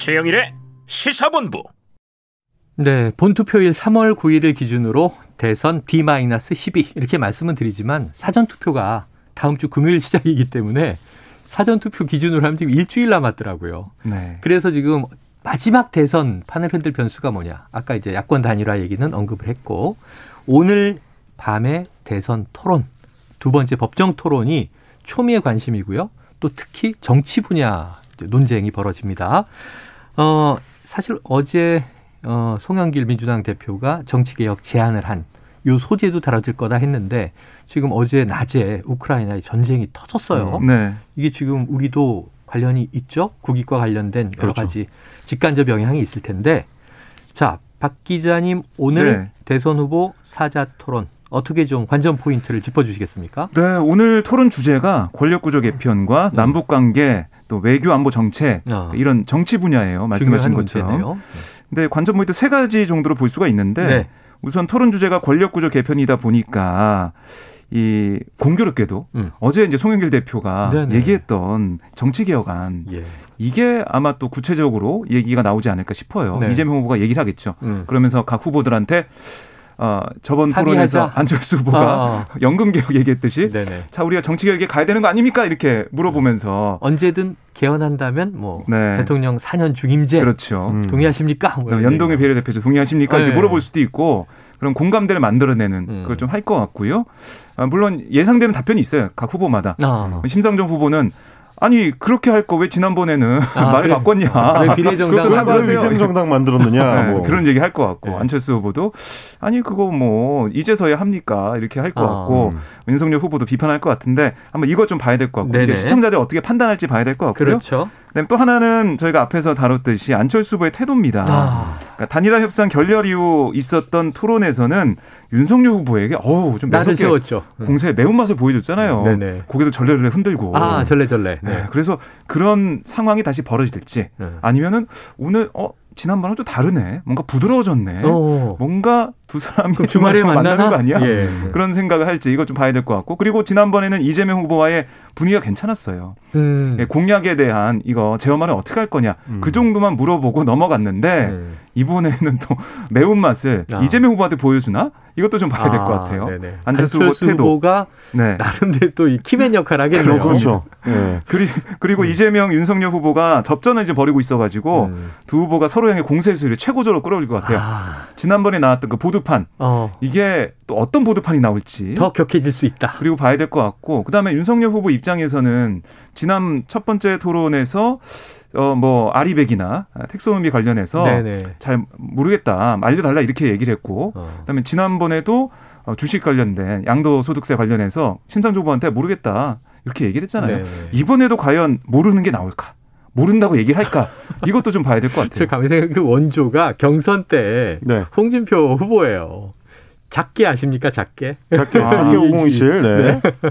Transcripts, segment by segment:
최영일의 시사본부. 네, 본투표일 3월 9일을 기준으로 대선 D-12 이렇게 말씀은 드리지만 사전투표가 다음 주 금요일 시작이기 때문에 사전투표 기준으로 하면 지금 일주일 남았더라고요. 네. 그래서 지금 마지막 대선 판을 흔들 변수가 뭐냐. 아까 이제 야권 단일화 얘기는 언급을 했고 오늘 밤에 대선 토론 두 번째 법정 토론이 초미의 관심이고요. 또 특히 정치 분야 논쟁이 벌어집니다. 어, 사실 어제 어, 송영길 민주당 대표가 정치개혁 제안을 한 요 소재도 다뤄질 거다 했는데 지금 어제 낮에 우크라이나의 전쟁이 터졌어요. 음, 네. 이게 지금 우리도 관련이 있죠. 국익과 관련된 여러 그렇죠. 가지 직간접 영향이 있을 텐데 자, 박 기자님 오늘 네. 대선 후보 사자 토론 어떻게 좀 관전 포인트를 짚어주시겠습니까? 네, 오늘 토론 주제가 권력구조 개편과 음. 남북 관계 또 외교 안보 정책 어. 이런 정치 분야예요. 말씀하신 것처럼. 문제네요. 근데 관전 포인트 세 가지 정도로 볼 수가 있는데 네. 우선 토론 주제가 권력 구조 개편이다 보니까 이 공교롭게도 음. 어제 이제 송영길 대표가 네네. 얘기했던 정치 개혁안 예. 이게 아마 또 구체적으로 얘기가 나오지 않을까 싶어요. 네. 이재명 후보가 얘기를 하겠죠. 음. 그러면서 각 후보들한테 어, 저번. 토론에서 안철수 후보가 어, 어. 연금 개혁 얘기했듯이 네네. 자 우리가 정치 개혁에 가야 되는 거 아닙니까 이렇게 물어보면서 언제든 개헌한다면 뭐 네. 대통령 4년 중임제 그렇죠. 음. 동의하십니까? 뭐 연동의 비례 대표죠 동의하십니까? 네. 이렇게 물어볼 수도 있고 그런 공감대를 만들어내는 음. 그걸 좀 할 것 같고요. 아, 물론 예상되는 답변이 있어요 각 후보마다. 아. 심상정 후보는 아니 그렇게 할 거 왜 지난번에는 아, 말을 그래. 바꿨냐? 왜 비례정당 위생정당 만들었느냐? 네, 뭐. 그런 얘기 할 것 같고 네. 안철수 후보도 아니 그거 뭐 이제서야 합니까? 이렇게 할것 아, 같고 음. 윤석열 후보도 비판할 것 같은데 한번 이거 좀 봐야 될 것 같고 시청자들 어떻게 판단할지 봐야 될 것 같고요. 그렇죠. 그다음에 또 하나는 저희가 앞에서 다뤘듯이 안철수 후보의 태도입니다. 아. 그러니까 단일화 협상 결렬 이후 있었던 토론에서는 윤석열 후보에게 어우 좀 매섭게 공세의 매운맛을 보여줬잖아요. 네네. 고개도 절레절레 흔들고. 아 절레절레. 네. 네. 그래서 그런 상황이 다시 벌어질지 네. 아니면은 오늘 어 지난번랑 좀 다르네. 뭔가 부드러워졌네. 오. 어. 뭔가 두 사람이 주말에 만나는 거 아니야? 예. 그런 생각을 할지 이거 좀 봐야 될 것 같고 그리고 지난번에는 이재명 후보와의 분위기가 괜찮았어요. 음. 예, 공약에 대한 이거 제어말은 어떻게 할 거냐 음. 그 정도만 물어보고 넘어갔는데 음. 이번에는 또 매운맛을 아. 이재명 후보한테 보여주나? 이것도 좀 봐야 될것 아, 같아요. 네네. 안철수, 안철수 후보 후보 가 네. 나름대로 또 이 키맨 역할 하겠네요. 그렇죠. 네. 그리고, 그리고 음. 이재명, 윤석열 후보가 접전을 이제 벌이고 있어가지고 음. 두 후보가 서로 향해 공세 수율이 최고조로 끌어올릴 것 같아요. 아. 지난번에 나왔던 그 보드판 어. 이게 또 어떤 보드판이 나올지 더 격해질 수 있다. 그리고 봐야 될 것 같고 그다음에 윤석열 후보 입장에서는 지난 첫 번째 토론에서 어, 뭐, 아리백이나 텍소노미 관련해서 네네. 잘 모르겠다. 알려달라 이렇게 얘기를 했고, 어. 그 다음에 지난번에도 어, 주식 관련된 양도소득세 관련해서 심상조부한테 모르겠다. 이렇게 얘기를 했잖아요. 네네. 이번에도 과연 모르는 게 나올까? 모른다고 얘기를 할까? 이것도 좀 봐야 될 것 같아요. 제 감히 생각 그 원조가 경선 때 네. 홍준표 후보예요. 작게 아십니까? 작게? 작게, 아, 작게 501실. 네. 네.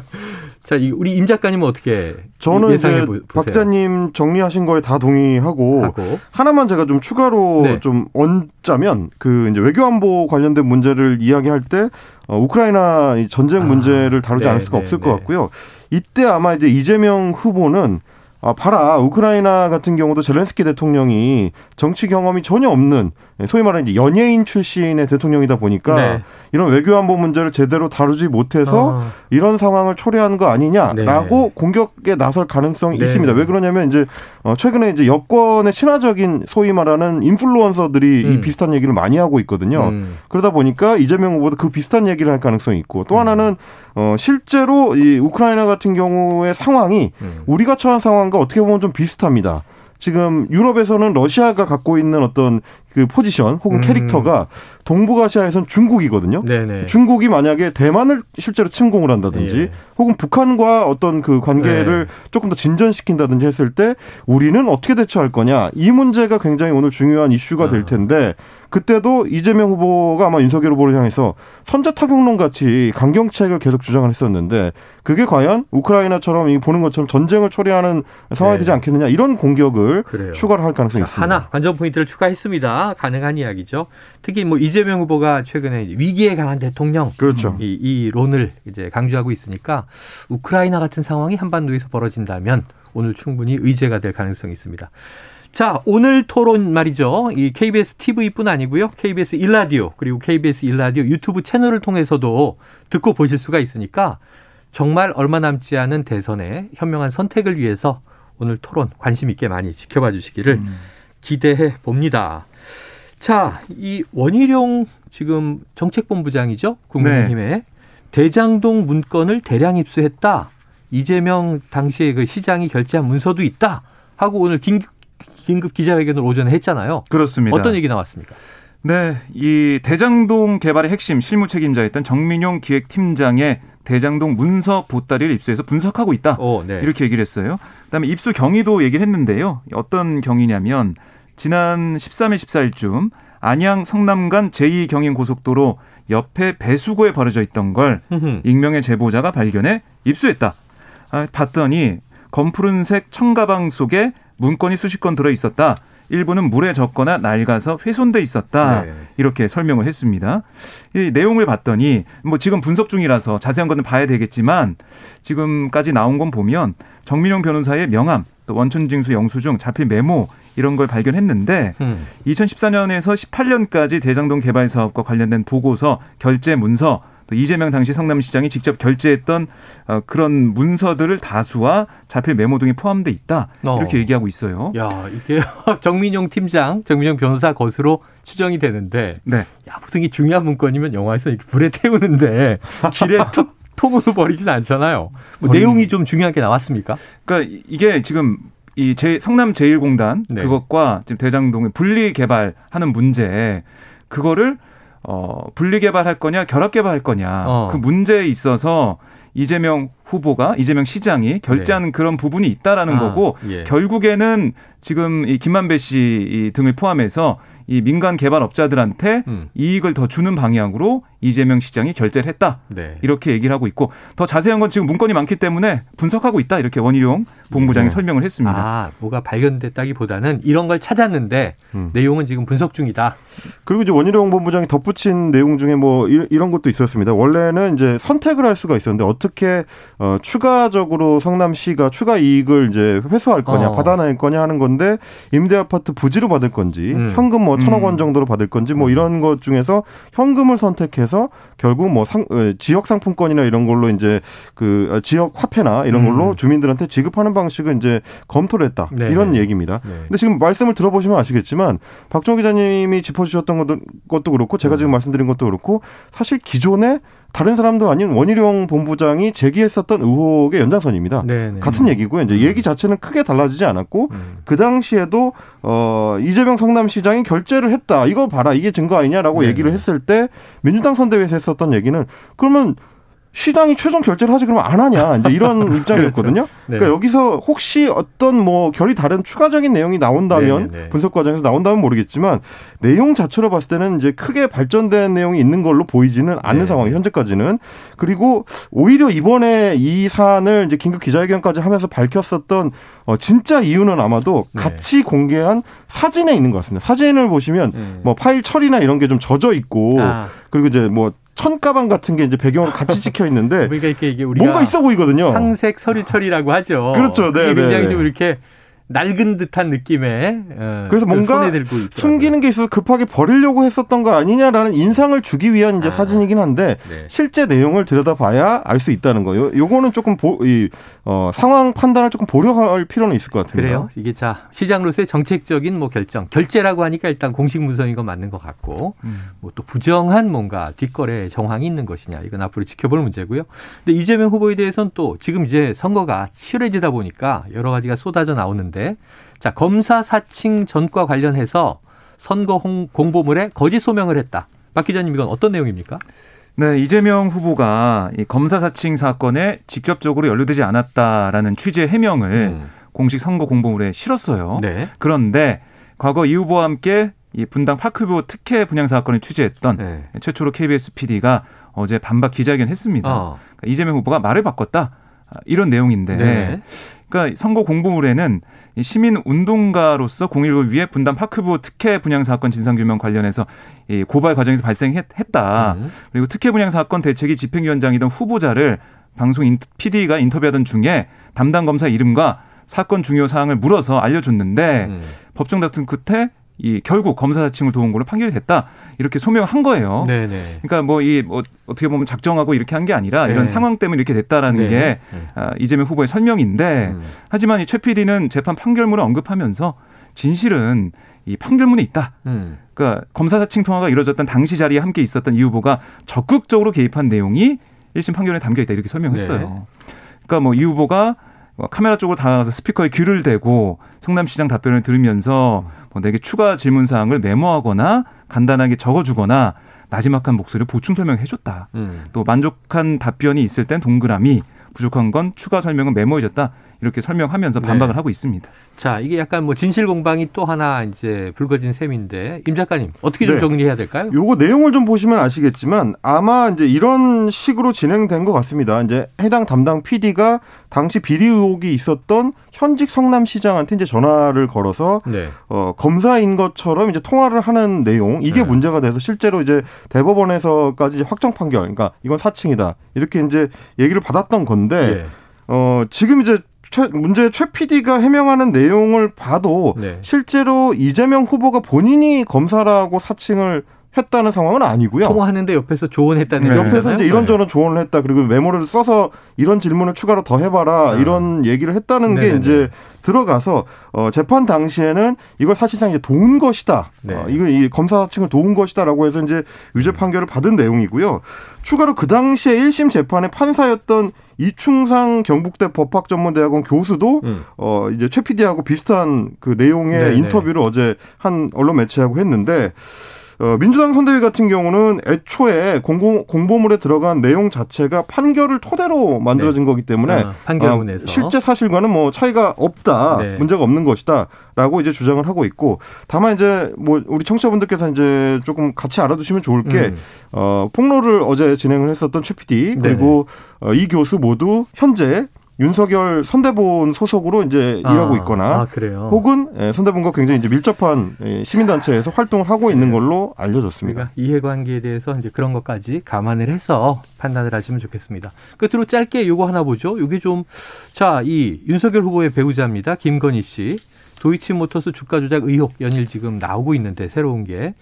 자, 우리 임 작가님은 어떻게 저는 이제 박 기자님 정리하신 거에 다 동의하고 하고. 하나만 제가 좀 추가로 네. 좀 얹자면 그 이제 외교안보 관련된 문제를 이야기할 때 어, 우크라이나 전쟁 아, 문제를 다루지 아, 않을 수가 네, 없을 네, 것 같고요. 이때 아마 이제 이재명 후보는 아, 봐라. 우크라이나 같은 경우도 젤렌스키 대통령이 정치 경험이 전혀 없는 소위 말하는 이제 연예인 출신의 대통령이다 보니까 네. 이런 외교 안보 문제를 제대로 다루지 못해서 어. 이런 상황을 초래한 거 아니냐라고 네. 공격에 나설 가능성이 네. 있습니다. 왜 그러냐면 이제 어 최근에 이제 여권의 친화적인 소위 말하는 인플루언서들이 음. 이 비슷한 얘기를 많이 하고 있거든요. 음. 그러다 보니까 이재명 후보도 그 비슷한 얘기를 할 가능성이 있고 또 음. 하나는 어 실제로 이 우크라이나 같은 경우의 상황이 음. 우리가 처한 상황과 어떻게 보면 좀 비슷합니다. 지금 유럽에서는 러시아가 갖고 있는 어떤 그 포지션 혹은 음. 캐릭터가 동북아시아에선 중국이거든요. 네네. 중국이 만약에 대만을 실제로 침공을 한다든지 예. 혹은 북한과 어떤 그 관계를 네. 조금 더 진전시킨다든지 했을 때 우리는 어떻게 대처할 거냐 이 문제가 굉장히 오늘 중요한 이슈가 될 아. 텐데 그때도 이재명 후보가 아마 윤석열 후보를 향해서 선제 타격론 같이 강경책을 계속 주장을 했었는데 그게 과연 우크라이나처럼 이 보는 것처럼 전쟁을 초래하는 상황이 네. 되지 않겠느냐 이런 공격을 그래요. 추가를 할 가능성이 있습니다. 하나 관전 포인트를 추가했습니다. 가능한 이야기죠. 특히 뭐 이재명 후보가 최근에 위기에 강한 대통령 그렇죠. 이, 이 론을 이제 강조하고 있으니까 우크라이나 같은 상황이 한반도에서 벌어진다면 오늘 충분히 의제가 될 가능성이 있습니다. 자, 오늘 토론 말이죠. 이 KBS TV뿐 아니고요. KBS 일라디오 그리고 KBS 일라디오 유튜브 채널을 통해서도 듣고 보실 수가 있으니까 정말 얼마 남지 않은 대선에 현명한 선택을 위해서 오늘 토론 관심 있게 많이 지켜봐 주시기를 음. 기대해 봅니다. 자, 이 원희룡 지금 정책본부장이죠. 국민의힘에 네. 대장동 문건을 대량 입수했다. 이재명 당시에 그 시장이 결제한 문서도 있다. 하고 오늘 긴급, 긴급 기자회견을 오전에 했잖아요. 그렇습니다. 어떤 얘기 나왔습니까? 네, 이 대장동 개발의 핵심 실무 책임자였던 정민용 기획팀장의 대장동 문서 보따리를 입수해서 분석하고 있다. 오, 네. 이렇게 얘기를 했어요. 그다음에 입수 경위도 얘기를 했는데요. 어떤 경위냐면 지난 13일 14일쯤 안양 성남간 제2경인 고속도로 옆에 배수구에 버려져 있던 걸 익명의 제보자가 발견해 입수했다. 아, 봤더니 검푸른색 청가방 속에 문건이 수십 건 들어 있었다. 일부는 물에 젖거나 낡아서 훼손돼 있었다. 네. 이렇게 설명을 했습니다. 이 내용을 봤더니 뭐 지금 분석 중이라서 자세한 거는 봐야 되겠지만 지금까지 나온 건 보면 정민용 변호사의 명함 또 원천징수 영수증 자필 메모 이런 걸 발견했는데 음. 2014년에서 18년까지 대장동 개발 사업과 관련된 보고서 결제 문서 또 이재명 당시 성남시장이 직접 결제했던 어, 그런 문서들을 다수와 자필 메모 등이 포함돼 있다 이렇게 어. 얘기하고 있어요. 야 이게 정민용 팀장, 정민용 변호사 것으로 추정이 되는데, 네. 야 보통 이 중요한 문건이면 영화에서 이렇게 불에 태우는데 길에 툭 통으로 버리진 않잖아요. 뭐 내용이 좀 중요한 게 나왔습니까? 그러니까 이게 지금 이 제, 성남 제1공단 네. 그것과 지금 대장동의 분리 개발하는 문제 그거를 어, 분리 개발할 거냐, 결합 개발할 거냐. 어. 그 문제에 있어서 이재명 후보가 이재명 시장이 결제하는 네. 그런 부분이 있다라는 아, 거고 예. 결국에는 지금 이 김만배 씨 등을 포함해서 이 민간 개발업자들한테 음. 이익을 더 주는 방향으로 이재명 시장이 결제를 했다. 네. 이렇게 얘기를 하고 있고 더 자세한 건 지금 문건이 많기 때문에 분석하고 있다. 이렇게 원희룡 본부장이 네. 설명을 했습니다. 아, 뭐가 발견됐다기보다는 이런 걸 찾았는데 음. 내용은 지금 분석 중이다. 그리고 이제 원희룡 본부장이 덧붙인 내용 중에 뭐 이런 것도 있었습니다. 원래는 이제 선택을 할 수가 있었는데 어떻게 어, 추가적으로 성남시가 추가 이익을 이제 회수할 거냐, 어. 받아낼 거냐 하는 건데 임대 아파트 부지로 받을 건지 음. 현금 뭐 천억 원 음. 정도로 받을 건지 뭐 음. 이런 것 중에서 현금을 선택해서 결국 뭐 상, 어, 지역 상품권이나 이런 걸로 이제 그 어, 지역 화폐나 이런 걸로 음. 주민들한테 지급하는 방식을 이제 검토를 했다. 네. 이런 얘기입니다. 네. 근데 지금 말씀을 들어보시면 아시겠지만 박정 기자님이 짚어주셨던 것도, 것도 그렇고 제가 지금 말씀드린 것도 그렇고 사실 기존에 다른 사람도 아닌 원희룡 본부장이 제기했었던 의혹의 연장선입니다. 네네. 네. 같은 얘기고요. 이제 음. 얘기 자체는 크게 달라지지 않았고 음. 그 당시에도 어 이재명 성남시장이 결재를 했다. 이거 봐라. 이게 증거 아니냐라고 네네. 얘기를 네. 했을 때 민주당 선대위에서 했었던 얘기는 그러면 시장이 최종 결제를 하지 그러면 안 하냐 이제 이런 입장이었거든요. 그렇죠. 네. 그러니까 여기서 혹시 어떤 뭐 결이 다른 추가적인 내용이 나온다면 네네. 네, 네. 분석 과정에서 나온다면 모르겠지만 내용 자체로 봤을 때는 이제 크게 발전된 내용이 있는 걸로 보이지는 않는 네. 상황이 현재까지는 그리고 오히려 이번에 이 사안을 이제 긴급 기자회견까지 하면서 밝혔었던 어 진짜 이유는 아마도 네. 같이 공개한 사진에 있는 것 같습니다. 사진을 보시면 네. 뭐 파일 처리나 이런 게 좀 젖어 있고 아. 그리고 이제 뭐 천가방 같은 게 이제 배경으로 같이 찍혀 있는데 그러니까 이게 뭔가 있어 보이거든요. 황색 서리철이라고 하죠. 그렇죠. 네, 굉장히 네. 좀 이렇게 낡은 듯한 느낌의 어, 그래서 뭔가 숨기는 게 있어서 급하게 버리려고 했었던 거 아니냐라는 인상을 주기 위한 이제 아, 사진이긴 한데 네. 실제 내용을 들여다봐야 알 수 있다는 거요. 요거는 조금 보, 이, 어, 상황 판단을 조금 보려할 필요는 있을 것 같습니다. 그래요. 이게 자 시장으로서의 정책적인 뭐 결정, 결제라고 하니까 일단 공식 문서인 건 맞는 것 같고 음. 뭐또 부정한 뭔가 뒷거래 정황이 있는 것이냐 이건 앞으로 지켜볼 문제고요. 근데 이재명 후보에 대해서는 또 지금 이제 선거가 치열해지다 보니까 여러 가지가 쏟아져 나오는데. 있는데 자 검사 사칭 전과 관련해서 선거 홍, 공보물에 거짓 소명을 했다. 박 기자님 이건 어떤 내용입니까? 네, 이재명 후보가 이 검사 사칭 사건에 직접적으로 연루되지 않았다라는 취지의 해명을 음. 공식 선거 공보물에 실었어요. 네. 그런데 과거 이 후보와 함께 이 분당 파크뷰 특혜 분양 사건을 취재했던 네. 최초로 KBS PD가 어제 반박 기자회견 했습니다. 어. 그러니까 이재명 후보가 말을 바꿨다. 이런 내용인데 네. 그러니까 선거 공보물에는 시민 운동가로서 019 위에 분당 파크부 특혜 분양 사건 진상 규명 관련해서 이 고발 과정에서 발생했다. 음. 그리고 특혜 분양 사건 대책위 집행위원장이던 후보자를 방송 인, PD가 인터뷰하던 중에 담당 검사 이름과 사건 중요 사항을 물어서 알려줬는데 음. 법정 다툼 끝에 이 결국 검사 사칭을 도운 걸로 판결이 됐다 이렇게 소명한 거예요. 네네. 그러니까 뭐이 뭐 어떻게 보면 작정하고 이렇게 한 게 아니라 이런 네. 상황 때문에 이렇게 됐다라는 네네. 게 네. 아, 이재명 후보의 설명인데 음. 하지만 이최 PD는 재판 판결문을 언급하면서 진실은 이 판결문에 있다. 음. 그러니까 검사 사칭 통화가 이루어졌던 당시 자리에 함께 있었던 이 후보가 적극적으로 개입한 내용이 1심 판결에 담겨 있다 이렇게 설명했어요. 네. 그러니까 뭐 이 후보가 뭐 카메라 쪽으로 다가가서 스피커에 귀를 대고 성남시장 답변을 들으면서 뭐 내게 추가 질문 사항을 메모하거나 간단하게 적어주거나 나지막한 목소리를 보충 설명해줬다. 음. 또 만족한 답변이 있을 땐 동그라미, 부족한 건 추가 설명은 메모해줬다. 이렇게 설명하면서 반박을 네. 하고 있습니다. 자, 이게 약간 뭐 진실 공방이 또 하나 이제 불거진 셈인데 임 작가님 어떻게 좀 네. 정리해야 될까요? 요거 내용을 좀 보시면 아시겠지만 아마 이제 이런 식으로 진행된 것 같습니다. 이제 해당 담당 PD가 당시 비리 의혹이 있었던 현직 성남시장한테 이제 전화를 걸어서 네. 어, 검사인 것처럼 이제 통화를 하는 내용 이게 네. 문제가 돼서 실제로 이제 대법원에서까지 확정 판결, 그러니까 이건 사칭이다 이렇게 이제 얘기를 받았던 건데. 네. 어, 지금 이제 최, 문제 최 PD가 해명하는 내용을 봐도 네. 실제로 이재명 후보가 본인이 검사라고 사칭을 했다는 상황은 아니고요. 통화하는데 옆에서 조언했다는 네. 옆에서 이제 이런저런 네. 조언을 했다. 그리고 메모를 써서 이런 질문을 추가로 더 해봐라. 아. 이런 얘기를 했다는 네네네. 게 이제 들어가서 어, 재판 당시에는 이걸 사실상 이제 도운 것이다. 네. 어, 이걸 이 검사층을 도운 것이다라고 해서 이제 유죄 판결을 받은 내용이고요. 추가로 그 당시에 1심 재판의 판사였던 이충상 경북대 법학전문대학원 교수도 음. 어 이제 최 PD하고 비슷한 그 내용의. 인터뷰를 어제 한 언론 매체하고 했는데 어, 민주당 선대위 같은 경우는 애초에 공고, 공보물에 들어간 내용 자체가 판결을 토대로 만들어진 네. 거기 때문에 아, 판결문에서 어, 실제 사실과는 뭐 차이가 없다, 네. 문제가 없는 것이다라고 이제 주장을 하고 있고 다만 이제 뭐 우리 청취자분들께서 이제 조금 같이 알아두시면 좋을 게 음. 어, 폭로를 어제 진행을 했었던 최 PD 그리고 어, 이 교수 모두 현재 윤석열 선대본 소속으로 이제 아, 일하고 있거나 아, 혹은 예, 선대본과 굉장히 이제 밀접한 예, 시민단체에서 활동을 하고 있는 걸로 알려졌습니다. 그러니까 이해관계에 대해서 이제 그런 것까지 감안을 해서 판단을 하시면 좋겠습니다. 끝으로 짧게 요거 하나 보죠. 이게 좀 자 이 윤석열 후보의 배우자입니다. 김건희 씨 도이치모터스 주가 조작 의혹 연일 지금 나오고 있는데 새로운 게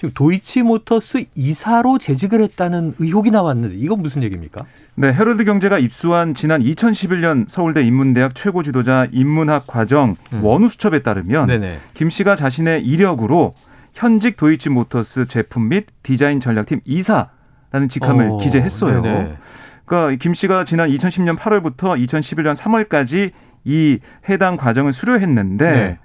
지금 도이치모터스 이사로 재직을 했다는 의혹이 나왔는데 이건 무슨 얘기입니까? 네, 헤럴드 경제가 입수한 지난 2011년 서울대 인문대학 최고 지도자 인문학 과정 음. 원우 수첩에 따르면 네네. 김 씨가 자신의 이력으로 현직 도이치모터스 제품 및 디자인 전략팀 이사라는 직함을 오, 어, 기재했어요. 네네. 그러니까 김 씨가 지난 2010년 8월부터 2011년 3월까지 이 해당 과정을 수료했는데 네.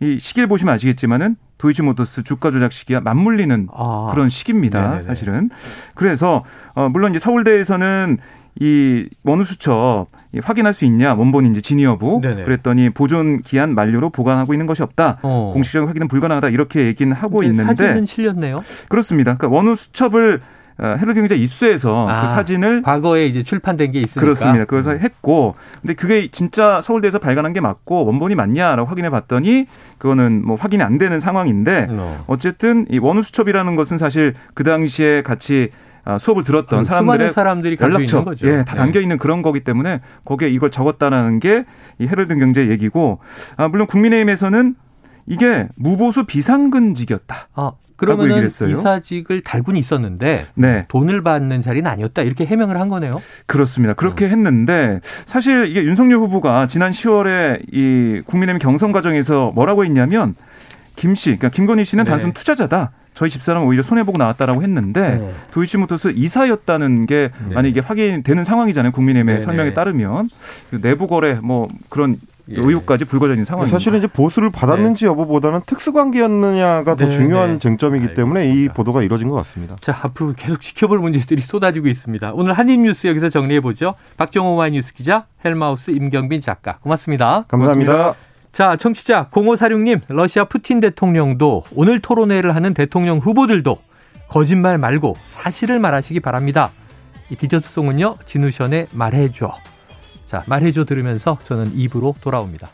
이 시기를 보시면 아시겠지만은 도이치모터스 주가 조작 시기와 맞물리는 아. 그런 시기입니다. 네네네. 사실은. 그래서 어 물론 이제 서울대에서는 이 원우 수첩 확인할 수 있냐 원본인지 진위 여부 네네. 그랬더니 보존 기한 만료로 보관하고 있는 것이 없다 어. 공식적인 확인은 불가능하다 이렇게 얘기는 하고 있는데 사진은 실렸네요. 그렇습니다. 그러니까 원우 수첩을 어, 헤로드 경제 입수해서 그 아, 그 사진을 과거에 이제 출판된 게 있으니까 그렇습니다. 그래서 음. 했고 근데 그게 진짜 서울대에서 발간한 게 맞고 원본이 맞냐라고 확인해 봤더니 그거는 뭐 확인이 안 되는 상황인데 어. 어쨌든 이 원우 수첩이라는 것은 사실 그 당시에 같이 아, 수업을 들었던 사람들의 사람들이 연락처, 예, 다 네. 담겨 있는 그런 거기 때문에 거기에 이걸 적었다라는 게 이 헤럴드 경제 얘기고, 아, 물론 국민의힘에서는 이게 무보수 비상근직이었다. 아, 그러면은 이사직을 달고는 있었는데 네. 돈을 받는 자리는 아니었다 이렇게 해명을 한 거네요. 그렇습니다. 그렇게 음. 했는데 사실 이게 윤석열 후보가 지난 10월에 이 국민의힘 경선 과정에서 뭐라고 했냐면 김 씨, 그러니까 김건희 씨는 네. 단순 투자자다. 저희 집사람은 오히려 손해 보고 나왔다라고 했는데 네. 도이치모터스 이사였다는 게 네. 만약 이게 확인되는 상황이잖아요. 국민의힘의 네, 설명에 네. 따르면 그 내부 거래 뭐 그런 예. 의혹까지 있는 상황입니다. 사실은 이제 보수를 받았는지 네. 여부보다는 특수관계였느냐가 더 네, 중요한 네. 쟁점이기 때문에 알겠습니다. 이 보도가 이뤄진 것 같습니다. 자 앞으로 계속 지켜볼 문제들이 쏟아지고 있습니다. 오늘 한입뉴스 여기서 정리해 보죠. 박정호 와이뉴스 기자, 헬마우스 임경빈 작가, 고맙습니다. 감사합니다. 고맙습니다. 자, 청취자 0546님, 러시아 푸틴 대통령도 오늘 토론회를 하는 대통령 후보들도 거짓말 말고 사실을 말하시기 바랍니다. 이 디저트송은요, 진우션의 말해줘. 자, 말해줘 들으면서 저는 입으로 돌아옵니다.